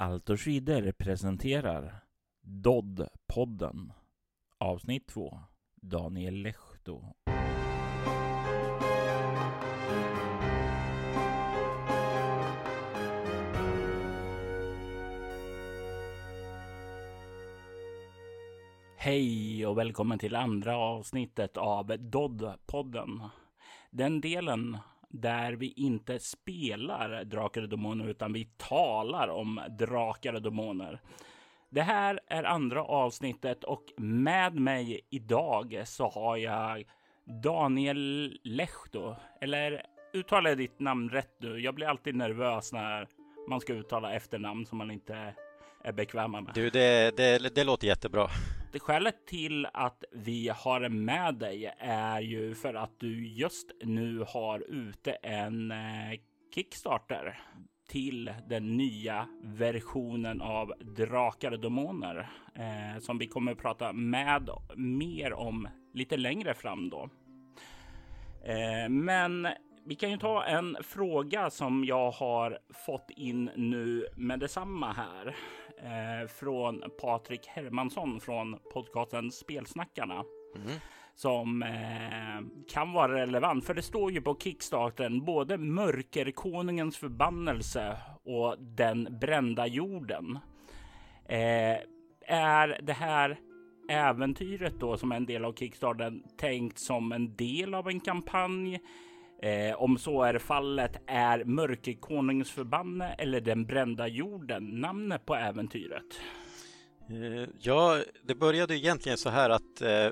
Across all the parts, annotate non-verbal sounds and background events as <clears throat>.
Alt och skidor presenterar Dodd-podden Avsnitt 2 Daniel Lehto Hej och välkommen till andra avsnittet av Dodd-podden. Den delen där vi inte spelar Drakar och Demoner utan vi talar om Drakar och Demoner. Det här är andra avsnittet och med mig idag så har jag Daniel Lehto. Eller uttalar jag ditt namn rätt nu? Jag blir alltid nervös när man ska uttala efternamn som man inte är bekväma med. Du, det, det, det låter jättebra. Skälet till att vi har med dig är ju för att du just nu har ute en eh, Kickstarter till den nya versionen av Drakar och Demoner eh, som vi kommer att prata med mer om lite längre fram då. Eh, men vi kan ju ta en fråga som jag har fått in nu med detsamma här eh, från Patrik Hermansson från podcasten Spelsnackarna. Mm. Som eh, kan vara relevant, för det står ju på Kickstarten både Mörkerkonungens förbannelse och Den brända jorden. Eh, är det här äventyret då som är en del av Kickstarten tänkt som en del av en kampanj? Eh, om så är fallet, är Mörkerkonungens förbanne eller Den brända jorden namnet på äventyret? Eh, ja, det började egentligen så här att eh,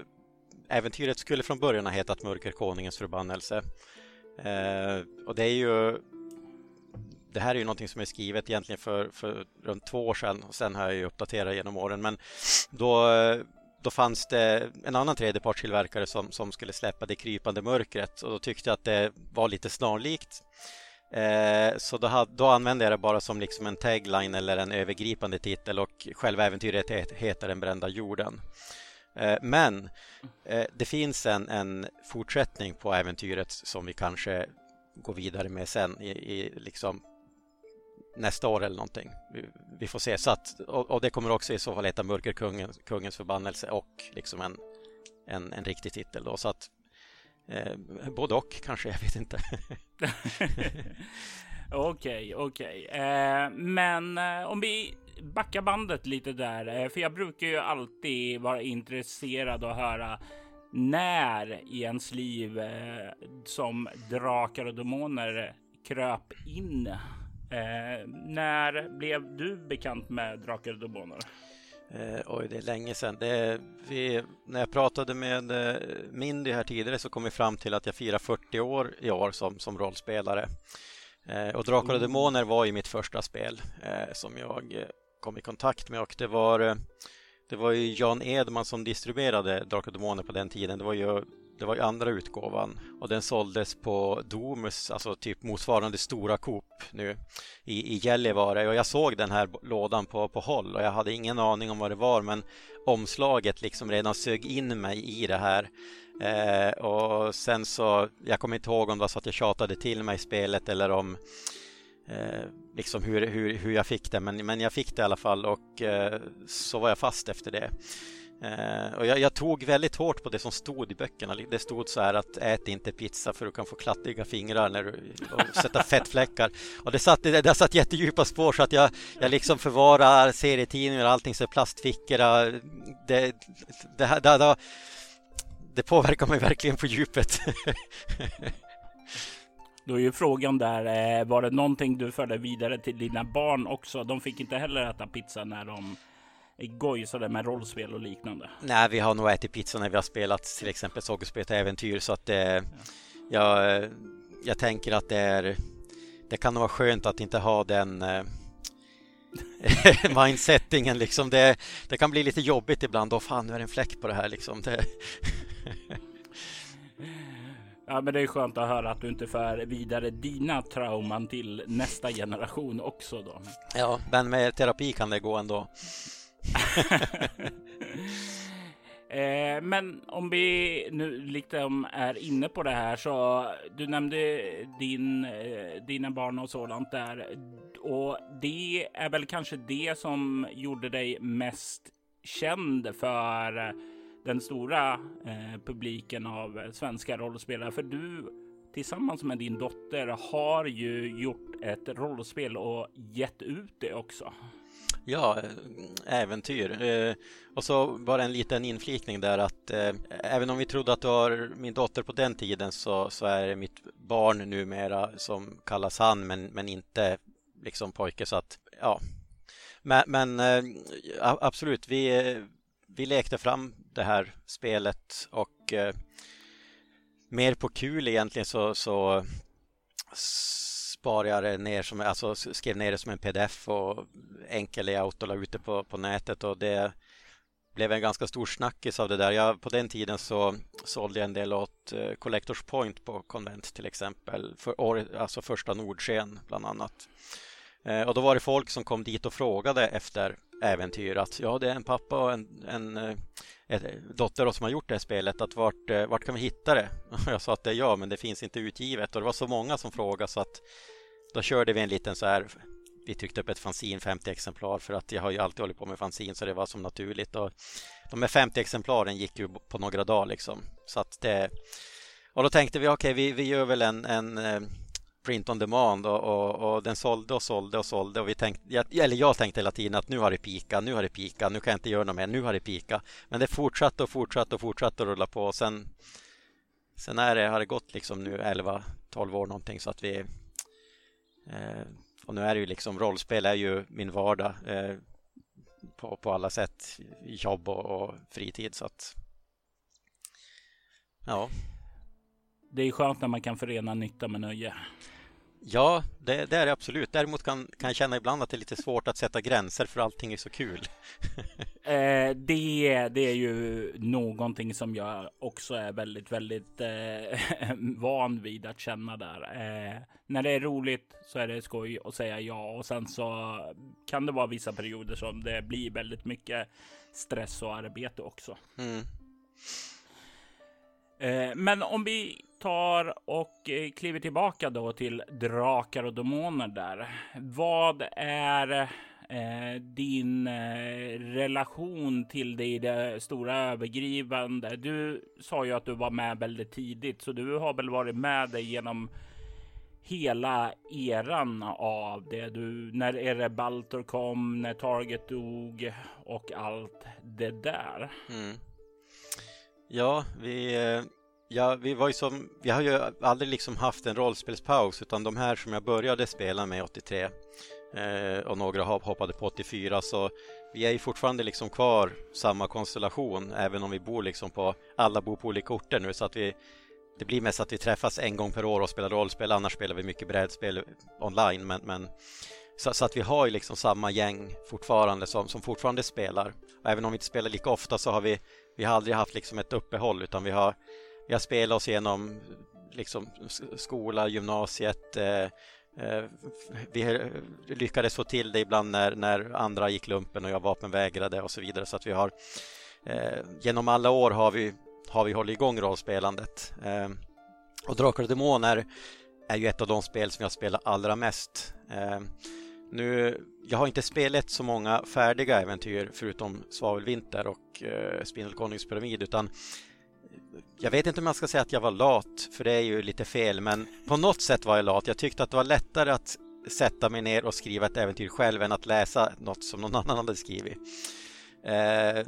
äventyret skulle från början ha hetat Mörkerkonungens förbannelse. Eh, och det är ju det här är ju någonting som är skrivet egentligen för, för runt två år sedan och sen har jag ju uppdaterat genom åren men då eh, då fanns det en annan tredjepartstillverkare som, som skulle släppa Det krypande mörkret och då tyckte jag att det var lite snarlikt. Eh, så då, hade, då, använde jag det bara som liksom en tagline eller en övergripande titel och själva äventyret heter Den brända jorden. Eh, men eh, det finns en, en, fortsättning på äventyret som vi kanske går vidare med sen i, i liksom nästa år eller någonting. Vi, vi får se. Så att, och, och, det kommer också i så fall heta Mörkerkungen, kungens förbannelse och liksom en, en, en riktig titel. Då. Så att eh, både och kanske, <laughs> jag vet inte. <laughs> Okej, okej. Okay, okay. eh, men eh, om vi backar bandet lite där, eh, för jag brukar ju alltid vara intresserad av att höra när i ens liv eh, som drakar och demoner kröp in Eh, när blev du bekant med Drakar och Demoner? Eh, oj, det är länge sedan. Det, vi, när jag pratade med eh, Mindy här tidigare så kom vi fram till att jag firar 40 år i år som, som rollspelare. Eh, och Drakar och Demoner var ju mitt första spel eh, som jag eh, kom i kontakt med och det var eh, det var ju Jan Edman som distribuerade Drakar och Demoner på den tiden. Det var ju det var ju andra utgåvan och den såldes på Domus, alltså typ motsvarande stora Coop nu i, i Gällivare och jag såg den här lådan på, på håll och jag hade ingen aning om vad det var men omslaget liksom redan sög in mig i det här. Eh, och sen så, jag kommer inte ihåg om det var så att jag tjatade till mig spelet eller om eh, liksom hur, hur, hur jag fick det men, men jag fick det i alla fall och eh, så var jag fast efter det. Eh, och jag, jag, tog väldigt hårt på det som stod i böckerna. Det stod så här att ät inte pizza för du kan få kladdiga fingrar när du, och sätta fettfläckar. Och det satt, det, det satt jättedjupa spår så att jag, jag liksom förvarar serietidningar och allting så i plastfickor. Det, det, det, det, det påverkar mig verkligen på djupet. Då är ju frågan där, eh, var det någonting du förde vidare till dina barn också? De fick inte heller äta pizza när de gojsade med rollspel och liknande? Nej, vi har nog ätit pizza när vi har spelat till exempel Sockerspelet Äventyr så att det, ja. jag, jag tänker att det är det kan nog vara skönt att inte ha den eh, <laughs> mindsettingen liksom. Det, det kan bli lite jobbigt ibland. Då fan, nu är det en fläck på det här liksom. Det... <laughs> Ja, men det är skönt att höra att du inte för vidare dina trauman till nästa generation också då. Ja, men med terapi kan det gå ändå. Eh, men om vi nu liksom är inne på det här så du nämnde din, eh, dina barn och sådant där och det är väl kanske det som gjorde dig mest känd för den stora eh, publiken av svenska rollspelare. För du tillsammans med din dotter har ju gjort ett rollspel och gett ut det också. Ja, eh, äventyr. Eh, och så bara en liten inflikning där att eh, även om vi trodde att det var min dotter på den tiden så, så är det mitt barn numera som kallas han men, men inte liksom pojke så att ja. Men, men eh, absolut, vi, vi lekte fram det här spelet och eh, mer på kul egentligen så, så sparade jag det ner som, alltså skrev ner det som en pdf och enkel layout och la ut det på, på nätet och det blev en ganska stor snackis av det där. Jag, på den tiden så sålde jag en del åt eh, Collectors Point på konvent till exempel, för år, alltså första Nordsken bland annat. Eh, och då var det folk som kom dit och frågade efter äventyr att ja, det är en pappa och en, en, eh, en dotter som har gjort det här spelet. Att vart, vart kan vi hitta det? Och <laughs> jag sa att det är jag, men det finns inte utgivet och det var så många som frågade så att då körde vi en liten så här vi tryckte upp ett fanzin 50 exemplar för att jag har ju alltid hållit på med fanzin så det var som naturligt och de här 50 exemplaren gick ju på några dagar liksom så att det och då tänkte vi okej okay, vi, vi gör väl en, en eh, print on demand och, och, och, den sålde och sålde och sålde och vi tänkte, eller jag tänkte hela tiden att nu har det pika, nu har det pika, nu kan jag inte göra något mer, nu har det pika. Men det fortsatte och fortsatte och fortsatte att rulla på och sen Sen är det, har det gått liksom nu 11-12 år någonting så att vi Eh, och nu är det ju liksom rollspel är ju min vardag eh, på, på alla sätt, jobb och, och fritid så att ja. Det är skönt när man kan förena nytta med nöje. Ja, det, det, är det absolut. Däremot kan, kan jag känna ibland att det är lite svårt att sätta gränser för allting är så kul. <laughs> eh, det, det är ju någonting som jag också är väldigt, väldigt eh, <laughs> van vid att känna där. Eh, när det är roligt så är det skoj att säga ja och sen så kan det vara vissa perioder som det blir väldigt mycket stress och arbete också. Mm. Eh, men om vi tar och eh, kliver tillbaka då till drakar och demoner där. Vad är eh, din eh, relation till det i det stora övergripande? Du sa ju att du var med väldigt tidigt, så du har väl varit med dig genom hela eran av det. Du, när Erebaltor kom, när Target dog och allt det där. Mm. Ja, vi eh, Ja, vi var ju som, vi har ju aldrig liksom haft en rollspelspaus utan de här som jag började spela med 83 eh, och några hoppade på 84 så vi är ju fortfarande liksom kvar samma konstellation även om vi bor liksom på, alla bor på olika orter nu så att vi det blir mest att vi träffas en gång per år och spelar rollspel. Annars spelar vi mycket brädspel online men, men så, så, att vi har ju liksom samma gäng fortfarande som, som fortfarande spelar. Och även om vi inte spelar lika ofta så har vi vi har aldrig haft liksom ett uppehåll utan vi har vi har spelat oss igenom liksom, skola, gymnasiet. Eh, eh, vi lyckades få till det ibland när, när andra gick lumpen och jag vapenvägrade och så vidare. Så att vi har eh, genom alla år har vi, har vi hållit igång rollspelandet. Eh, och Drakar och Demoner är ju ett av de spel som jag spelar allra mest. Eh, nu, jag har inte spelat så många färdiga äventyr förutom Svavelvinter och eh, Spindelkonungens pyramid utan jag vet inte om jag ska säga att jag var lat, för det är ju lite fel, men på något sätt var jag lat. Jag tyckte att det var lättare att sätta mig ner och skriva ett äventyr själv än att läsa något som någon <laughs> annan hade skrivit. Eh,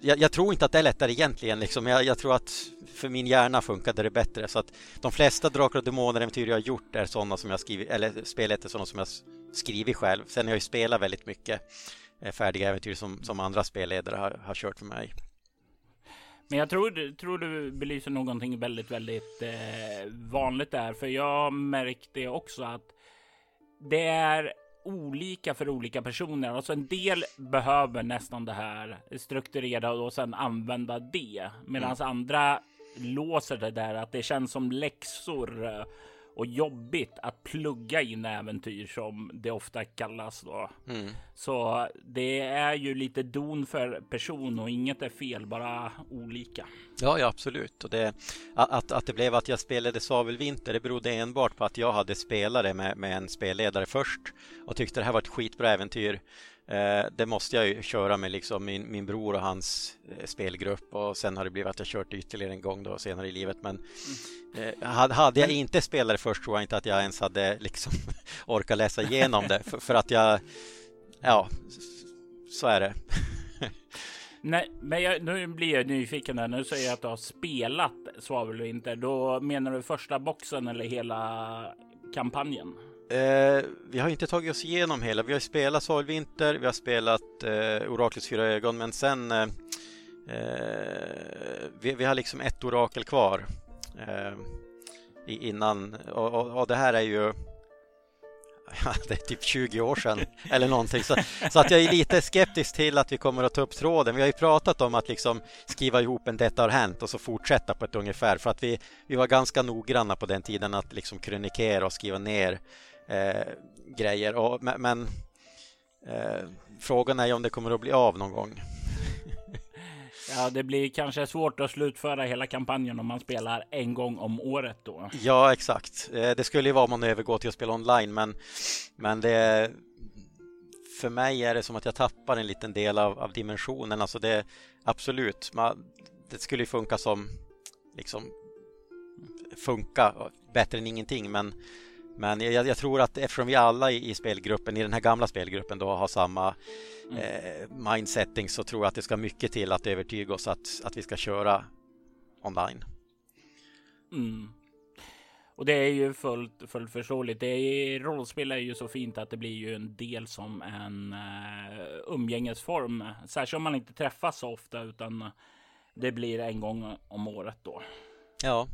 jag, jag, tror inte att det är lättare egentligen, liksom. jag, jag, tror att för min hjärna funkade det bättre. Så att de flesta Drakar och Demoner-äventyr jag har gjort är sådana som jag skrivit, eller spelet är sådana som jag skrivit själv. Sen har jag ju spelat väldigt mycket eh, färdiga äventyr som, som andra spelledare har, har kört för mig. Men jag tror, tror du belyser någonting väldigt, väldigt eh, vanligt där. För jag märkte också att det är olika för olika personer. Alltså en del behöver nästan det här strukturera och sen använda det. Medan mm. andra låser det där att det känns som läxor och jobbigt att plugga in äventyr som det ofta kallas då. Mm. Så det är ju lite don för person och inget är fel, bara olika. Ja, ja absolut. Och det, att, att det blev att jag spelade Svavelvinter, det berodde enbart på att jag hade spelare med, med en spelledare först och tyckte det här var ett skitbra äventyr. Eh, det måste jag ju köra med liksom min, min bror och hans eh, spelgrupp och sen har det blivit att jag kört ytterligare en gång då senare i livet. Men eh, hade jag inte spelat det först tror jag inte att jag ens hade liksom <laughs> orkat läsa igenom det för, för att jag, ja, så är det. <laughs> Nej, men jag, nu blir jag nyfiken där. Nu säger jag att du har spelat Svavelvinter. Då menar du första boxen eller hela kampanjen? Eh, vi har inte tagit oss igenom hela. Vi har spelat Svalvinter, vi har spelat eh, Oraklets fyra ögon, men sen eh, eh vi, vi, har liksom ett orakel kvar eh, innan. Och, och, och, det här är ju <laughs> det är typ 20 år sedan <laughs> eller någonting. Så, så, att jag är lite skeptisk till att vi kommer att ta upp tråden. Vi har ju pratat om att liksom skriva ihop en Detta har hänt och så fortsätta på ett ungefär. För att vi, vi var ganska noggranna på den tiden att liksom krönikera och skriva ner eh, grejer. Och, men eh, frågan är ju om det kommer att bli av någon gång. <laughs> Ja, det blir kanske svårt att slutföra hela kampanjen om man spelar en gång om året då. Ja, exakt. Eh, det skulle ju vara om man övergår till att spela online, men, men det för mig är det som att jag tappar en liten del av, av dimensionen. Alltså det absolut, man, det skulle ju funka som liksom funka bättre än ingenting, men men jag, jag, tror att eftersom vi alla i, i, spelgruppen, i den här gamla spelgruppen då har samma mm. eh, mindsetting så tror jag att det ska mycket till att övertyga oss att, att vi ska köra online. Mm. Och det är ju fullt, fullt förståeligt. Det är, rollspel är ju så fint att det blir ju en del som en uh, umgängesform. Särskilt om man inte träffas så ofta utan det blir en gång om året då. Ja,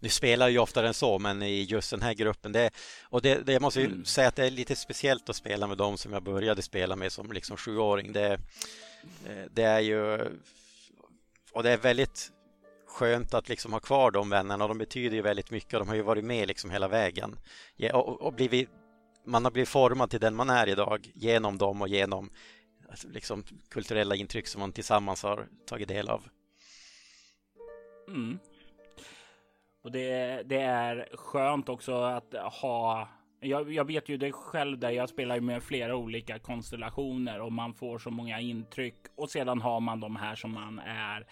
nu spelar ju oftare än så, men i just den här gruppen. Det, och det, det jag måste ju mm. säga att det är lite speciellt att spela med dem som jag började spela med som liksom sjuåring. Det, eh, det är ju... Och det är väldigt skönt att liksom ha kvar de vännerna. De betyder ju väldigt mycket och de har ju varit med liksom hela vägen. Och, och blivit, man har blivit formad till den man är idag genom dem och genom liksom, kulturella intryck som man tillsammans har tagit del av. Mm. Och det, det är skönt också att ha jag, jag, vet ju det själv där jag spelar med flera olika konstellationer och man får så många intryck och sedan har man de här som man är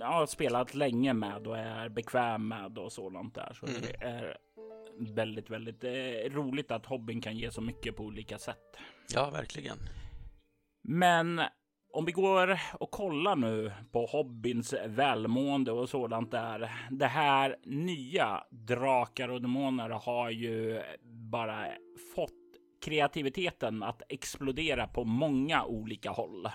ja, spelat länge med och är bekväm med och sådant där. Så mm. det är väldigt, väldigt eh, roligt att hobbyn kan ge så mycket på olika sätt. Ja, verkligen. Men om vi går och kollar nu på hobbyns välmående och sådant där. Det här nya Drakar och Demoner har ju bara fått kreativiteten att explodera på många olika håll.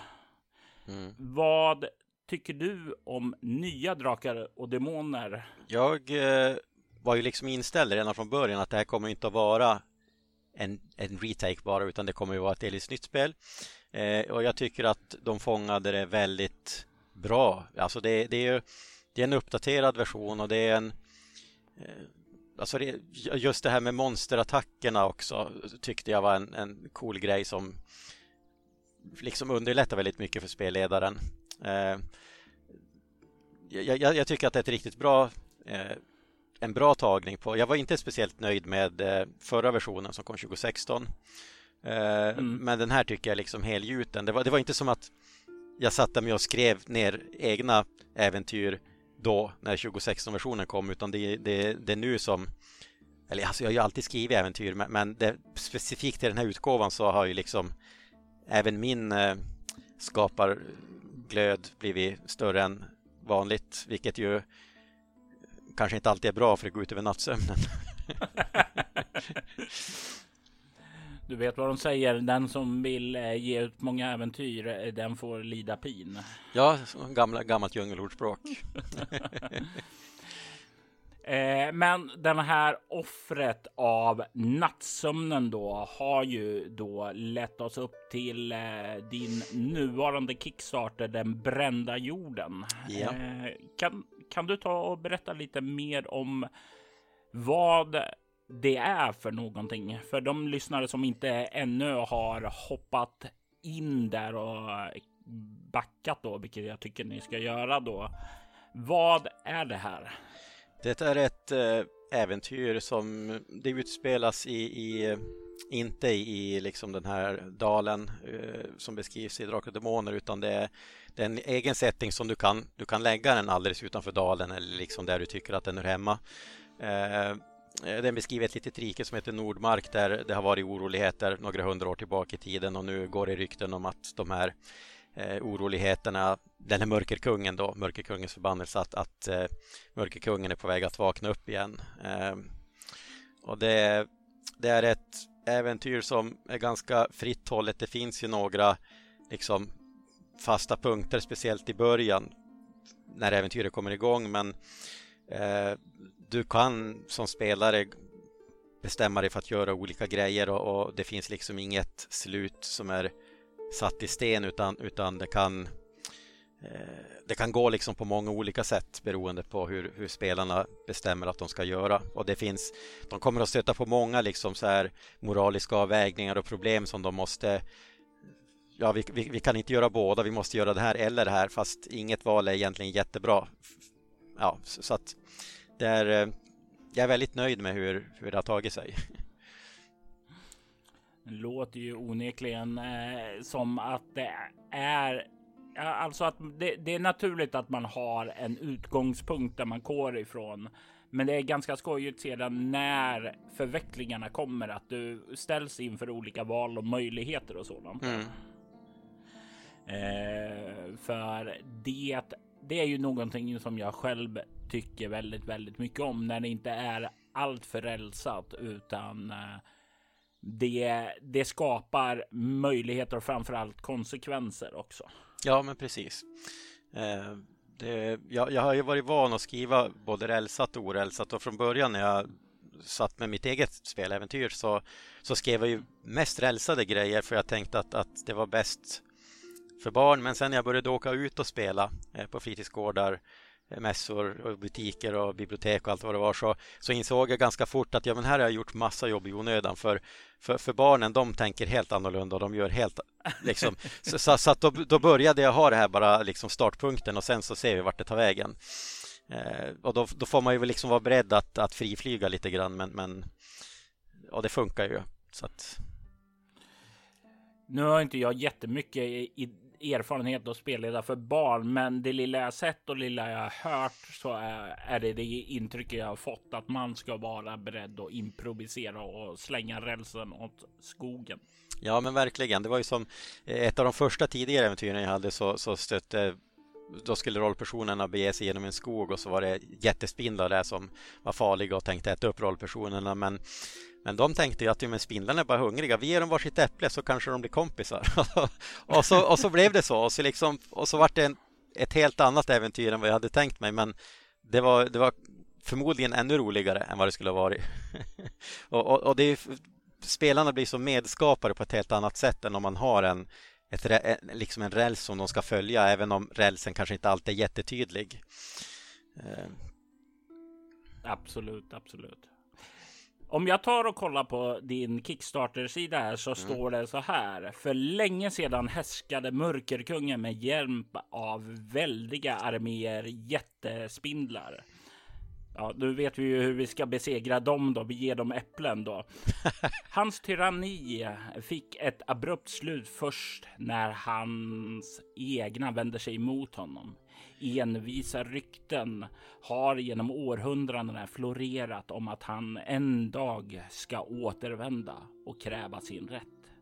Mm. Vad tycker du om nya Drakar och Demoner? Jag eh, var ju liksom inställd redan från början att det här kommer inte att vara en, en retake bara utan det kommer att vara ett delvis nytt spel. Eh, och jag tycker att de fångade det väldigt bra. Alltså det, det är ju det är en uppdaterad version och det är en eh, Alltså det, just det här med monsterattackerna också tyckte jag var en, en cool grej som liksom underlättar väldigt mycket för spelledaren. Eh, jag, jag, jag, tycker att det är ett riktigt bra eh, en bra tagning på. Jag var inte speciellt nöjd med eh, förra versionen som kom 2016. Eh, mm. Men den här tycker jag liksom helgjuten. Det var, det var inte som att jag satte mig och skrev ner egna äventyr då när 2016-versionen kom utan det, det, det är nu som eller alltså jag har ju alltid skrivit äventyr men, men det, specifikt i den här utgåvan så har ju liksom även min eh, skaparglöd blivit större än vanligt vilket ju kanske inte alltid är bra för att gå ut över nattsömnen. <laughs> <laughs> Du vet vad de säger, den som vill eh, ge ut många äventyr, eh, den får lida pin. Ja, gamla, gammalt djungelordspråk. <laughs> Eh, men den här offret av nattsömnen då har ju då lett oss upp till din nuvarande Kickstarter, den brända jorden. Ja. kan, kan du ta och berätta lite mer om vad det är för någonting. För de lyssnare som inte ännu har hoppat in där och backat då, vilket jag tycker ni ska göra då. Vad är det här? Det är ett eh, äventyr som det utspelas i, i inte i liksom den här dalen eh, som beskrivs i Drakar och Demoner utan det är, det är en egen setting som du kan, du kan lägga den alldeles utanför dalen eller liksom där du tycker att den är hemma. Eh, Eh, den beskriver ett litet rike som heter Nordmark där det har varit oroligheter några hundra år tillbaka i tiden och nu går det rykten om att de här eh, oroligheterna, den här mörkerkungen då, mörkerkungens förbannelse, att, att eh, mörkerkungen är på väg att vakna upp igen. Eh, och det, det är ett äventyr som är ganska fritt hållet. Det finns ju några liksom fasta punkter, speciellt i början när äventyret kommer igång, men eh, du kan som spelare bestämma dig för att göra olika grejer och, och, det finns liksom inget slut som är satt i sten utan, utan det kan eh, det kan gå liksom på många olika sätt beroende på hur, hur, spelarna bestämmer att de ska göra. Och det finns, de kommer att stöta på många liksom så här moraliska avvägningar och problem som de måste Ja, vi, vi, vi, kan inte göra båda, vi måste göra det här eller det här fast inget val är egentligen jättebra. Ja, så, så att det är, eh, jag är väldigt nöjd med hur, hur det har tagit sig. Det låter ju onekligen eh, som att det är Alltså att det, det, är naturligt att man har en utgångspunkt där man går ifrån. Men det är ganska skojigt sedan när förvecklingarna kommer att du ställs inför olika val och möjligheter och sådant. Mm. Eh, för det, det är ju någonting som jag själv tycker väldigt, väldigt mycket om när det inte är allt för rälsat utan eh, det, det skapar möjligheter och framförallt konsekvenser också. Ja, men precis. Eh, det, jag, jag har ju varit van att skriva både rälsat och orälsat och från början när jag satt med mitt eget speläventyr så, så skrev jag ju mest rälsade grejer för jag tänkte att, att det var bäst för barn. Men sen när jag började åka ut och spela eh, på fritidsgårdar mässor och butiker och bibliotek och allt vad det var så, så insåg jag ganska fort att ja, men här har jag gjort massa jobb i onödan för, för, för barnen de tänker helt annorlunda och de gör helt liksom, <laughs> så, så, så, att då, då började jag ha det här bara liksom startpunkten och sen så ser vi vart det tar vägen eh, och då, då får man ju liksom vara beredd att, att friflyga lite grann men, men och det funkar ju så att nu har inte jag jättemycket i, erfarenhet och spelleda för barn, men det lilla jag sett och lilla jag hört så är, är det det intrycket jag har fått att man ska vara beredd att improvisera och slänga rälsen åt skogen. Ja, men verkligen. Det var ju som eh, ett av de första tidigare äventyren jag hade så, så stötte då skulle rollpersonerna bege sig genom en skog och så var det jättespindlar där som var farliga och tänkte äta upp rollpersonerna. Men men de tänkte ju att ja, spindlarna är bara hungriga. Vi ger dem varsitt äpple så kanske de blir kompisar. <laughs> och, så, och så blev det så. Och så, liksom, och så var det en, ett helt annat äventyr än vad jag hade tänkt mig. Men det var, det var förmodligen ännu roligare än vad det skulle ha varit. <laughs> och, och, och det är, spelarna blir som medskapare på ett helt annat sätt än om man har en, ett, liksom en räls som de ska följa, även om rälsen kanske inte alltid är jättetydlig. Eh. Absolut, absolut. Om jag tar och kollar på din Kickstarter-sida här så mm. står det så här. För länge sedan härskade mörkerkungen med hjälp av väldiga arméer jättespindlar. Ja, nu vet vi ju hur vi ska besegra dem då. Vi ger dem äpplen då. <laughs> Hans tyranni fick ett abrupt slut först när hans egna vände sig emot honom envisa rykten har genom århundradena florerat om att han en dag ska återvända och kräva sin rätt.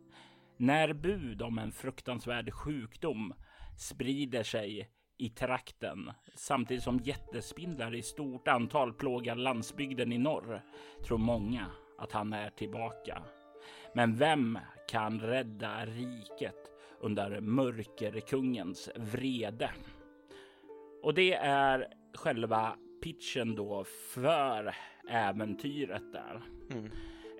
När bud om en fruktansvärd sjukdom sprider sig i trakten samtidigt som jättespindlar i stort antal plågar landsbygden i norr tror många att han är tillbaka. Men vem kan rädda riket under mörkerkungens vrede? Och det är själva pitchen då för äventyret där. Mm.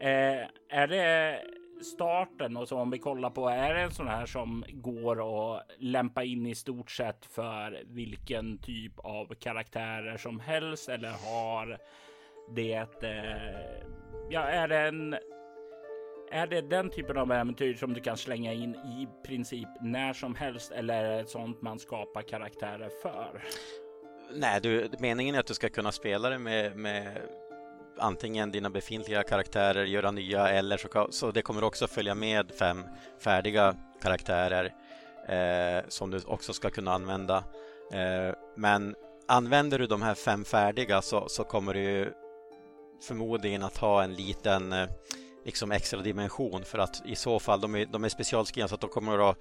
Eh, är det starten och så om vi kollar på, är det en sån här som går att lämpa in i stort sett för vilken typ av karaktärer som helst eller har det eh, ja, är det en är det den typen av äventyr som du kan slänga in i princip när som helst eller är det sånt man skapar karaktärer för? Nej, du, meningen är att du ska kunna spela det med, med antingen dina befintliga karaktärer, göra nya eller så, så det kommer också följa med fem färdiga karaktärer eh, som du också ska kunna använda. Eh, men använder du de här fem färdiga så, så kommer du förmodligen att ha en liten eh, liksom extra dimension för att i så fall, de är, de är specialskrivna så att de kommer att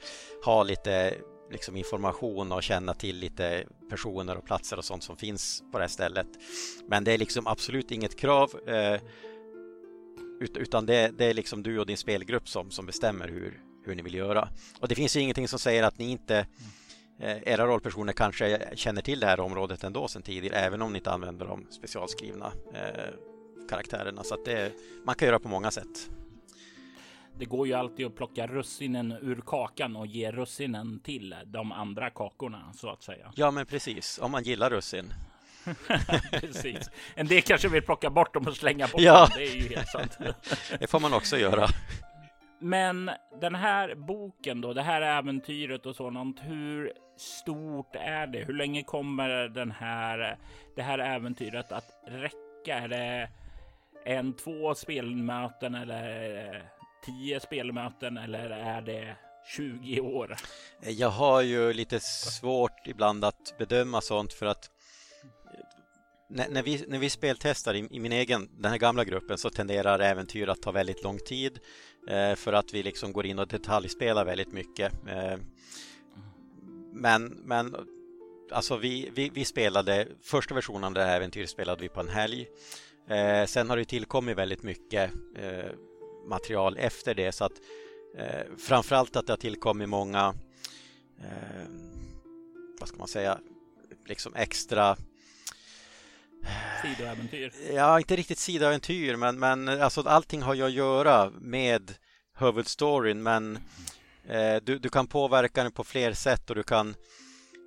ha lite liksom information och känna till lite personer och platser och sånt som finns på det här stället. Men det är liksom absolut inget krav eh, utan det, det, är liksom du och din spelgrupp som, som bestämmer hur, hur ni vill göra. Och det finns ju ingenting som säger att ni inte eh, era rollpersoner kanske känner till det här området ändå sedan tidigare även om ni inte använder de specialskrivna eh, karaktärerna. Så att det, man kan göra på många sätt. Det går ju alltid att plocka russinen ur kakan och ge russinen till de andra kakorna så att säga. Ja, men precis. Om man gillar russin. <laughs> precis. En del kanske vill plocka bort dem och slänga bort ja. dem. Det är ju helt sant. <laughs> det får man också göra. Men den här boken då, det här äventyret och sådant, hur stort är det? Hur länge kommer den här, det här äventyret att räcka? Är det en, två spelmöten eller eh, tio spelmöten eller är det 20 år? Eh, jag har ju lite svårt ibland att bedöma sånt för att eh, när, när vi, när vi speltestar i, i, min egen, den här gamla gruppen så tenderar äventyr att ta väldigt lång tid eh, för att vi liksom går in och detaljspelar väldigt mycket. Eh, men, men alltså vi, vi, vi, spelade, första versionen av det här äventyret spelade vi på en helg. Eh, sen har det tillkommit väldigt mycket eh, material efter det så att eh, framförallt att det har tillkommit många eh, vad ska man säga liksom extra Sidoäventyr? Ja, inte riktigt sidoäventyr men, men alltså allting har ju att göra med huvudstoryn men eh, du, du kan påverka den på fler sätt och du kan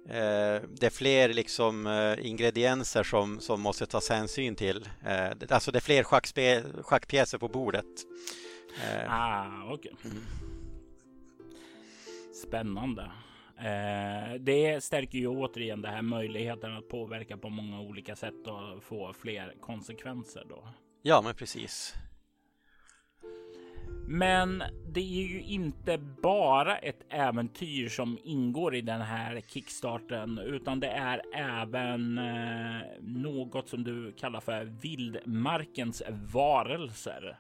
det är fler liksom, eh, ingredienser som, som måste tas hänsyn till. Eh, alltså det är fler schackspe, schackpjäser på bordet. Eh, ah. Okay. Mm. Spännande. Eh, det stärker ju återigen det här möjligheten att påverka på många olika sätt och få fler konsekvenser då. Ja, men precis. Men det är ju inte bara ett äventyr som ingår i den här kickstarten, utan det är även eh, något som du kallar för vildmarkens varelser.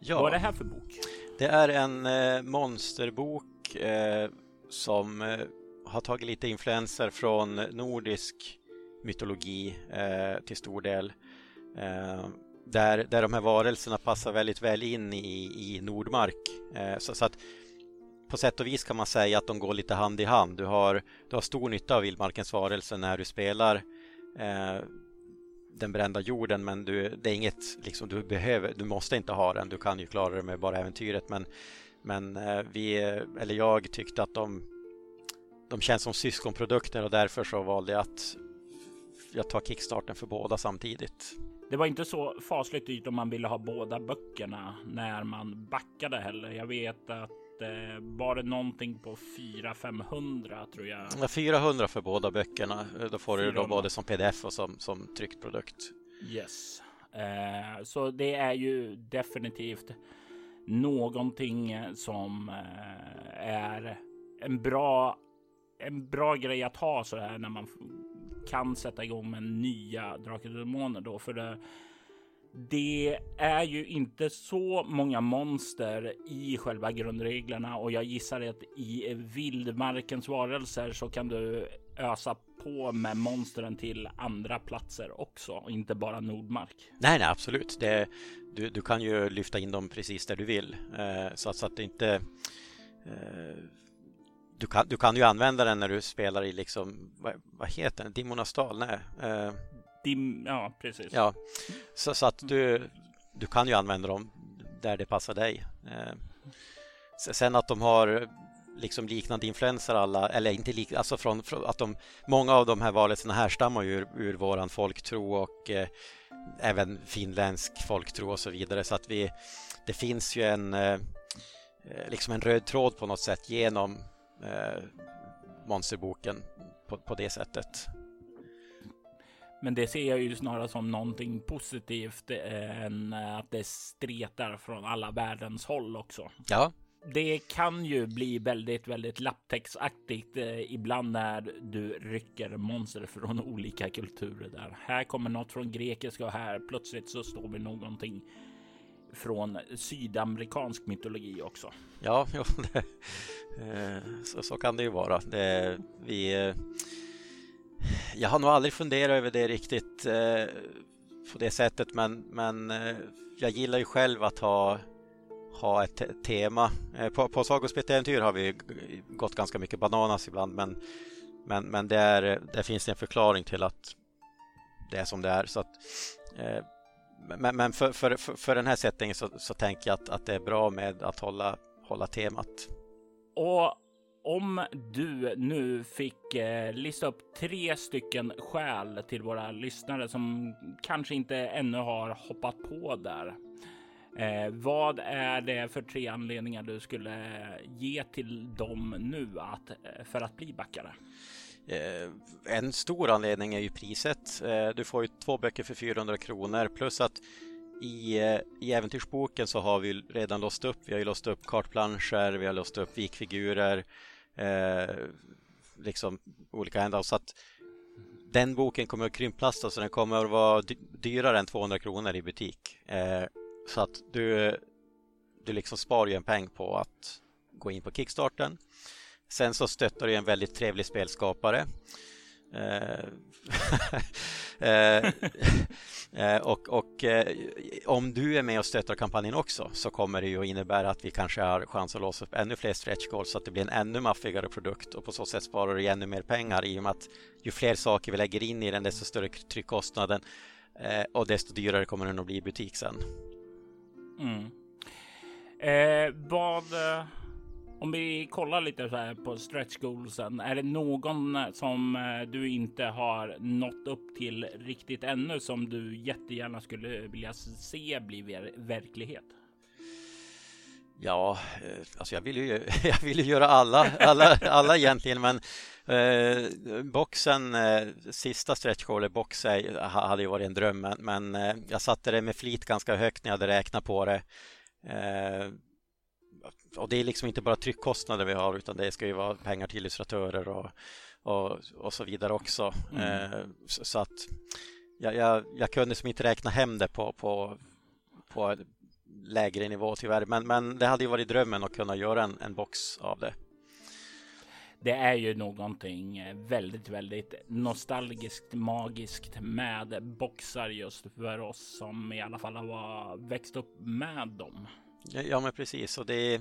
Ja. Vad är det här för bok? Det är en eh, monsterbok eh, som har tagit lite influenser från nordisk mytologi eh, till stor del. Eh, där, där de här varelserna passar väldigt väl in i, i Nordmark. Eh, så, så, att på sätt och vis kan man säga att de går lite hand i hand. Du har, du har stor nytta av vildmarkens varelser när du spelar eh, den brända jorden men du, det är inget liksom, du behöver, du måste inte ha den. Du kan ju klara det med bara äventyret men, men eh, vi, eller jag tyckte att de, de känns som syskonprodukter och därför så valde jag att jag tar kickstarten för båda samtidigt. Det var inte så fasligt dyrt om man ville ha båda böckerna när man backade heller. Jag vet att eh, var det någonting på 400-500 tror jag. Ja, 400 för båda böckerna. Då får 400. du då både som pdf och som, som tryckt produkt. Yes, eh, så det är ju definitivt någonting som eh, är en bra, en bra grej att ha så här när man kan sätta igång med nya Drakar och Demoner då. För det, det är ju inte så många monster i själva grundreglerna och jag gissar att i vildmarkens varelser så kan du ösa på med monstren till andra platser också, och inte bara Nordmark. Nej, nej, absolut. Det, du, du kan ju lyfta in dem precis där du vill eh, så, så, att det inte eh, du kan, du kan ju använda den när du spelar i liksom, vad, vad heter den? Dimmornas dal? Nej. Eh, Dim, ja, precis. Ja, så, så, att du, du kan ju använda dem där det passar dig. Eh, sen att de har liksom liknande influenser alla, eller inte lik, alltså från, från, att de, många av de här varelserna härstammar ju ur, ur våran folktro och eh, även finländsk folktro och så vidare så att vi, det finns ju en eh, liksom en röd tråd på något sätt genom eh, monsterboken på, på det sättet. Men det ser jag ju snarare som någonting positivt eh, än att det stretar från alla världens håll också. Ja. Det kan ju bli väldigt, väldigt lapptäcksaktigt eh, ibland när du rycker monster från olika kulturer där. Här kommer något från grekiska och här plötsligt så står vi någonting från sydamerikansk mytologi också. Ja, <laughs> jo, det, eh, så, så, kan det ju vara. Det, vi, eh, jag har nog aldrig funderat över det riktigt eh, på det sättet, men, men jag gillar ju själv att ha ha ett tema. På, på Sagospel-äventyr har vi gått ganska mycket bananas ibland, men, men, men där, där finns det en förklaring till att det är som det är. Så att, men, men för, för, för, den här settingen så, så tänker jag att, att det är bra med att hålla, hålla temat. Och om du nu fick eh, lista upp tre stycken skäl till våra lyssnare som kanske inte ännu har hoppat på där. Eh, vad är det för tre anledningar du skulle ge till dem nu att, eh, för att bli backare? Eh, en stor anledning är ju priset. Eh, du får ju två böcker för 400 kronor plus att i, eh, i äventyrsboken så har vi redan låst upp. Vi har ju låst upp kartplanscher, vi har låst upp vikfigurer, eh, liksom olika händer. Så att den boken kommer att krymplasta så den kommer att vara dyrare än 200 kronor i butik. Eh, så att du, du liksom sparar ju en peng på att gå in på Kickstarten. Sen så stöttar du en väldigt trevlig spelskapare. Eh, <laughs> eh, eh, och, och om du är med och stöttar kampanjen också så kommer det ju att innebära att vi kanske har chans att låsa upp ännu fler stretch goals så att det blir en ännu maffigare produkt och på så sätt sparar du ännu mer pengar i och med att ju fler saker vi lägger in i den desto större tryckkostnaden och desto dyrare kommer den att bli i butik sen. Mm. Eh, vad om vi kollar lite så här på stretch goalsen. Är det någon som eh, du inte har nått upp till riktigt ännu som du jättegärna skulle vilja se bli ver verklighet? Ja, eh, alltså jag vill ju, <laughs> jag vill ju göra alla, alla, alla egentligen, men eh, boxen, eh, sista stretch goal box hade ju varit en dröm, men, men eh, jag satte det med flit ganska högt när jag hade räknat på det. Eh, och det är liksom inte bara tryckkostnader vi har utan det ska ju vara pengar till illustratörer och, och, och så vidare också. Mm. Eh, så, så, att jag, jag, jag kunde som inte räkna hem det på, på, på lägre nivå tyvärr. Men, men det hade ju varit drömmen att kunna göra en, en box av det. Det är ju någonting väldigt, väldigt nostalgiskt, magiskt med boxar just för oss som i alla fall har växt upp med dem. Ja, men precis. Och det är...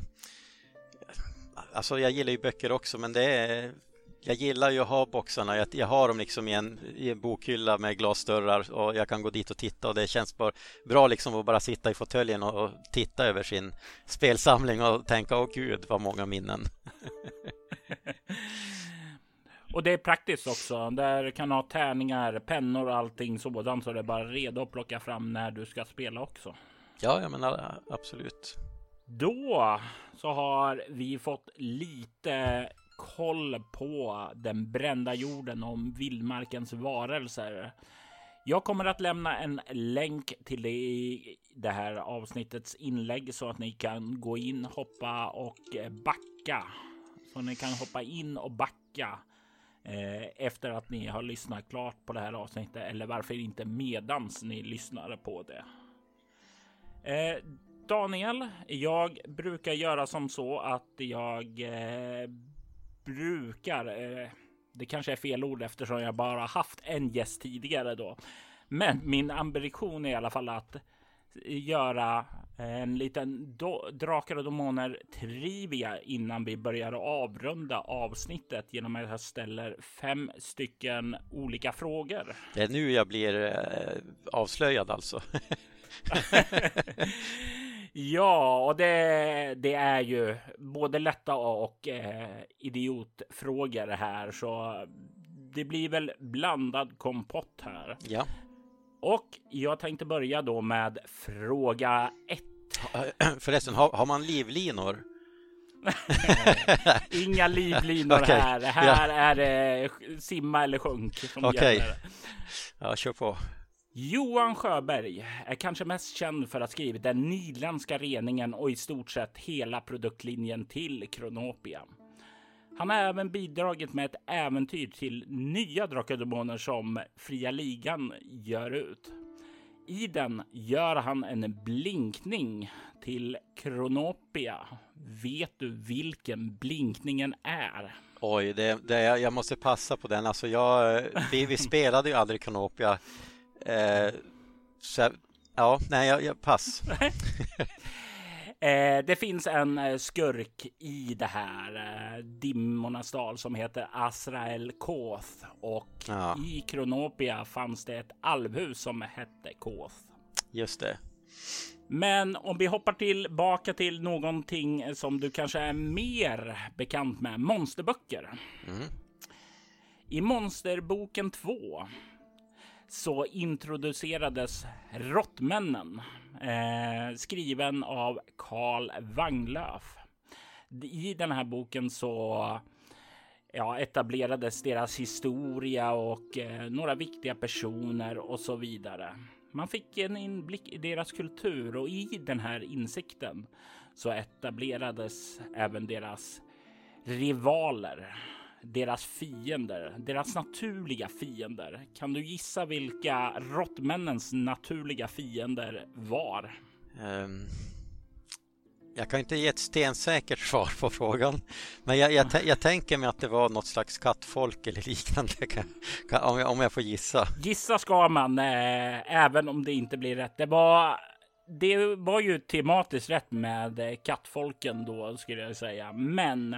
Alltså jag gillar ju böcker också, men det är... Jag gillar ju att ha boxarna. Jag, jag har dem liksom i en, i en bokhylla med glasdörrar och jag kan gå dit och titta och det känns bara bra liksom att bara sitta i fåtöljen och, och titta över sin spelsamling och tänka, åh gud vad många minnen. <laughs> Och det är praktiskt också. Där kan ha tärningar, pennor och allting sådant så det är bara redo att plocka fram när du ska spela också. Ja, jag menar absolut. Då så har vi fått lite koll på den brända jorden om vildmarkens varelser. Jag kommer att lämna en länk till det i det här avsnittets inlägg så att ni kan gå in, hoppa och eh, backa. Så ni kan hoppa in och backa eh, efter att ni har lyssnat klart på det här avsnittet eller varför inte medans ni lyssnar på det. Eh, Daniel, jag brukar göra som så att jag eh, brukar, eh, det kanske är fel ord eftersom jag bara haft en gäst tidigare då. Men min ambition är i alla fall att göra en liten Drakar och Demoner trivia innan vi börjar avrunda avsnittet genom att jag ställer fem stycken olika frågor. Det är nu jag blir eh, avslöjad alltså. <laughs> <laughs> Ja, och det, det är ju både lätta och eh, idiotfrågor här, så det blir väl blandad kompott här. Ja. Och jag tänkte börja då med fråga ett. <clears throat> Förresten, har, har man livlinor? <laughs> Inga livlinor <laughs> okay. här. Här ja. är det simma eller sjunk som Okej. Okay. Ja, kör på. Johan Sjöberg är kanske mest känd för att ha skrivit den nyländska reningen och i stort sett hela produktlinjen till Kronopia. Han har även bidragit med ett äventyr till nya Drakar Demoner som Fria Ligan gör ut. I den gör han en blinkning till Kronopia. Vet du vilken blinkningen är? Oj, det, det, jag måste passa på den. Alltså jag, vi, vi spelade ju aldrig Kronopia. Eh, så, ja, nej, jag, jag pass. <laughs> Eh, det finns en eh, skurk i det här eh, Dimmornas dal som heter Azrael Koth och ja. i Kronopia fanns det ett alvhus som hette Koth. Just det. Men om vi hoppar tillbaka till någonting som du kanske är mer bekant med, monsterböcker. Mm. I Monsterboken 2 så introducerades Råttmännen, eh, skriven av Karl Wanglöf. I den här boken så ja, etablerades deras historia och eh, några viktiga personer och så vidare. Man fick en inblick i deras kultur och i den här insikten så etablerades även deras rivaler deras fiender, deras naturliga fiender. Kan du gissa vilka råttmännens naturliga fiender var? Um, jag kan inte ge ett stensäkert <laughs> svar på frågan, men jag, jag, jag tänker mig att det var något slags kattfolk eller <laughs> liknande, kan, kan, om, jag, om jag får gissa. Gissa ska man, eh, även om det inte blir rätt. Det var det var ju tematiskt rätt med kattfolken då skulle jag säga, men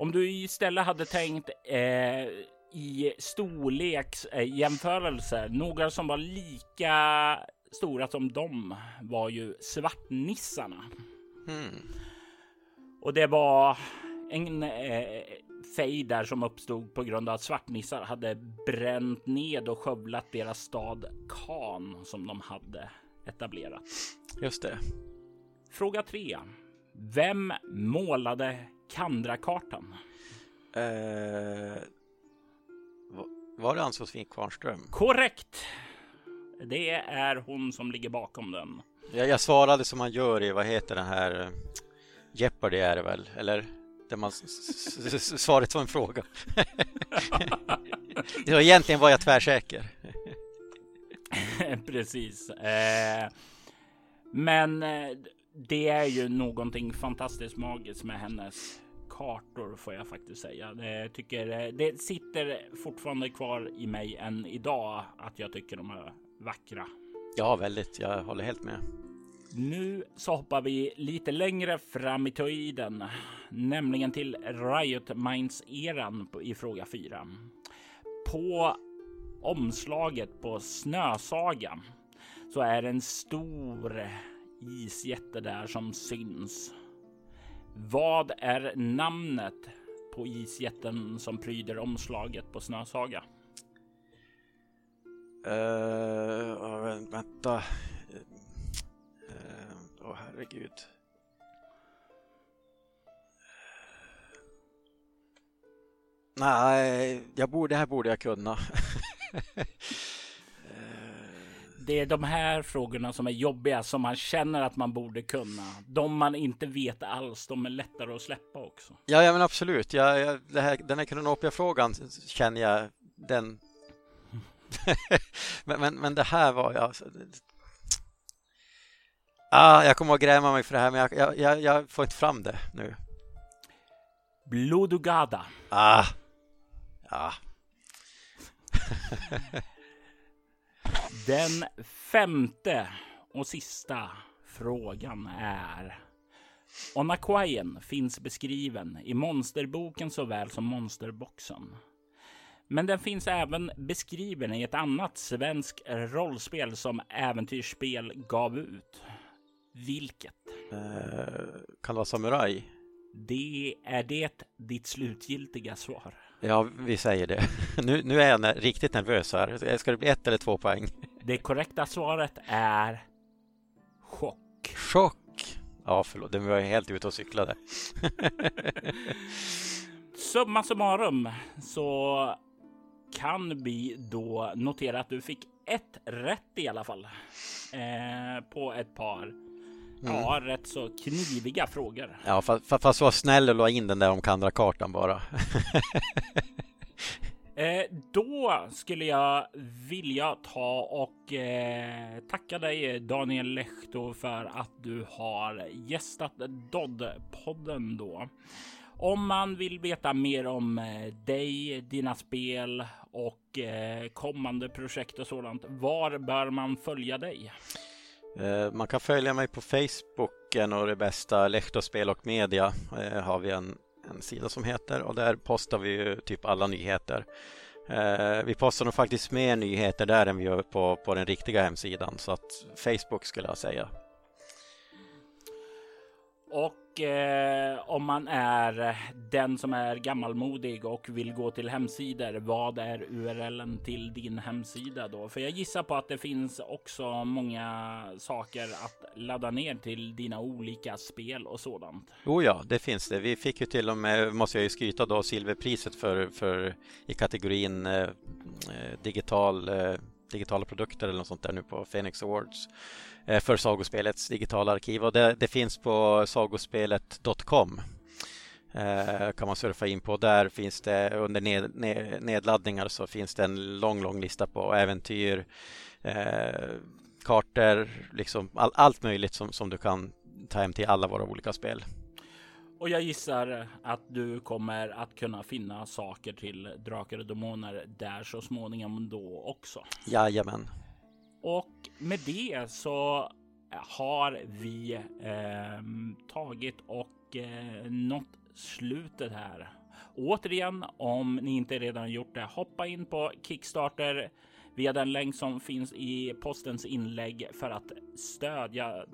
om du istället hade tänkt eh, i storleksjämförelser, eh, några som var lika stora som dem var ju svartnissarna. Mm. Och det var en eh, fejd där som uppstod på grund av att svartnissar hade bränt ned och skövlat deras stad Kan som de hade etablerat. Just det. Fråga tre. Vem målade Kandrakartan. Eh, var det Ann-Sofie Kvarnström? Korrekt. Det är hon som ligger bakom den. Ja, jag svarade som man gör i, vad heter den här, Jeopardy är det väl, eller? Där man svaret var en fråga. <laughs> ja, egentligen var jag tvärsäker. <laughs> Precis. Eh, men eh, det är ju någonting fantastiskt magiskt med hennes kartor får jag faktiskt säga. Det, tycker, det sitter fortfarande kvar i mig än idag att jag tycker de är vackra. Ja, väldigt. Jag håller helt med. Nu så hoppar vi lite längre fram i tiden, nämligen till Riot Minds eran i fråga 4. På omslaget på Snösaga så är en stor isjätte där som syns. Vad är namnet på isjätten som pryder omslaget på Snösaga? Uh, vänta. Uh, oh, herregud. Nej, jag borde, det här borde jag kunna. <laughs> det är de här frågorna som är jobbiga som man känner att man borde kunna. De man inte vet alls, de är lättare att släppa också. Ja, ja men absolut. Ja, ja, här, den här Kronopia-frågan känner jag den. <laughs> men, men, men det här var jag. Alltså, ah, jag kommer att gräma mig för det här, men jag, jag, jag får inte fram det nu. Blodugada. Ah, ja. <laughs> Den femte och sista frågan är Onakwaien finns beskriven i monsterboken såväl som monsterboxen. Men den finns även beskriven i ett annat svenskt rollspel som Äventyrsspel gav ut. Vilket? Eh, vara samuraj? Det är det ditt slutgiltiga svar? Ja, vi säger det. <laughs> Nu, nu är jag riktigt nervös här. Ska det bli ett eller två poäng? Det korrekta svaret är chock. Chock! Ja, förlåt, den var jag helt ute och cyklade. <laughs> Summa summarum så kan vi då notera att du fick ett rätt i alla fall eh, på ett par. Mm. Ja, rätt så kniviga frågor. Ja, fast, fast var snäll och la in den där om Kandra-kartan bara. <laughs> Eh, då skulle jag vilja ta och eh, tacka dig Daniel Lehto för att du har gästat Dodd-podden då. Om man vill veta mer om eh, dig, dina spel och eh, kommande projekt och sådant, var bör man följa dig? Eh, man kan följa mig på Facebook, en av det bästa Lehto Spel och Media eh, har vi en, en sida som heter och där postar vi ju typ alla nyheter. Eh, vi postar nog faktiskt mer nyheter där än vi gör på, på den riktiga hemsidan så att Facebook skulle jag säga. Och eh, om man är eh, den som är gammalmodig och vill gå till hemsidor, vad är URLen till din hemsida då? För jag gissar på att det finns också många saker att ladda ner till dina olika spel och sådant. Oh ja, det finns det. Vi fick ju till och med, måste jag ju skryta då, silverpriset för, för i kategorin eh, eh digital eh, digitala produkter eller något sånt där nu på Phoenix Awards. Eh, för Sagospelets digitala arkiv och det, det finns på sagospelet.com eh, kan man surfa in på. Där finns det under ned, ned, nedladdningar så finns det en lång, lång lista på äventyr, eh, kartor, liksom all, allt möjligt som, som du kan ta hem till alla våra olika spel. Och jag gissar att du kommer att kunna finna saker till Drakar och Demoner där så småningom då också. Jajamän. Och med det så har vi eh, tagit och eh, nått slutet här. Återigen, om ni inte redan gjort det, hoppa in på Kickstarter via den länk som finns i postens inlägg för att stödja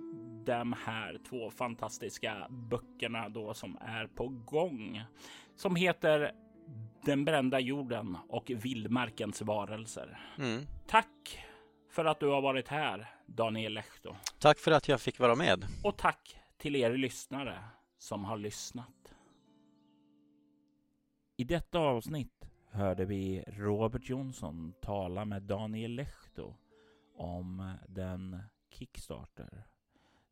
de här två fantastiska böckerna då som är på gång som heter Den brända jorden och vildmarkens varelser. Mm. Tack för att du har varit här, Daniel Lehto. Tack för att jag fick vara med. Och tack till er lyssnare som har lyssnat. I detta avsnitt hörde vi Robert Jonsson tala med Daniel Lehto om den Kickstarter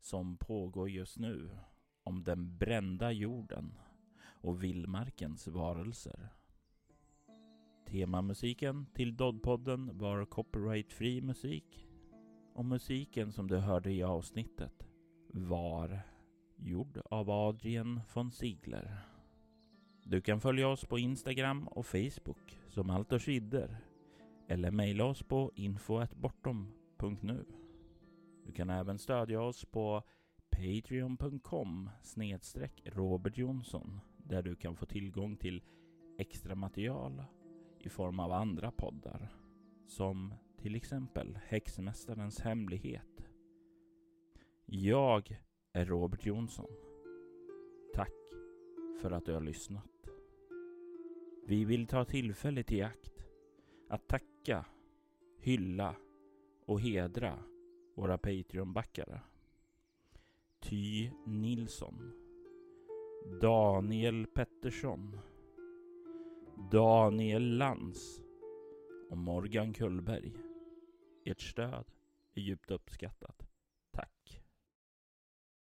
som pågår just nu om den brända jorden och vildmarkens varelser. Temamusiken till Doddpodden var copyrightfri musik och musiken som du hörde i avsnittet var gjord av Adrian von Ziegler. Du kan följa oss på Instagram och Facebook som Altoskidder eller mejla oss på info.bortom.nu. Du kan även stödja oss på patreon.com snedstreck Robert Jonsson där du kan få tillgång till extra material i form av andra poddar som till exempel Häxmästarens hemlighet. Jag är Robert Jonsson. Tack för att du har lyssnat. Vi vill ta tillfället i akt att tacka, hylla och hedra våra Patreon-backare. Ty Nilsson Daniel Pettersson Daniel Lantz och Morgan Kullberg. Ert stöd är djupt uppskattat.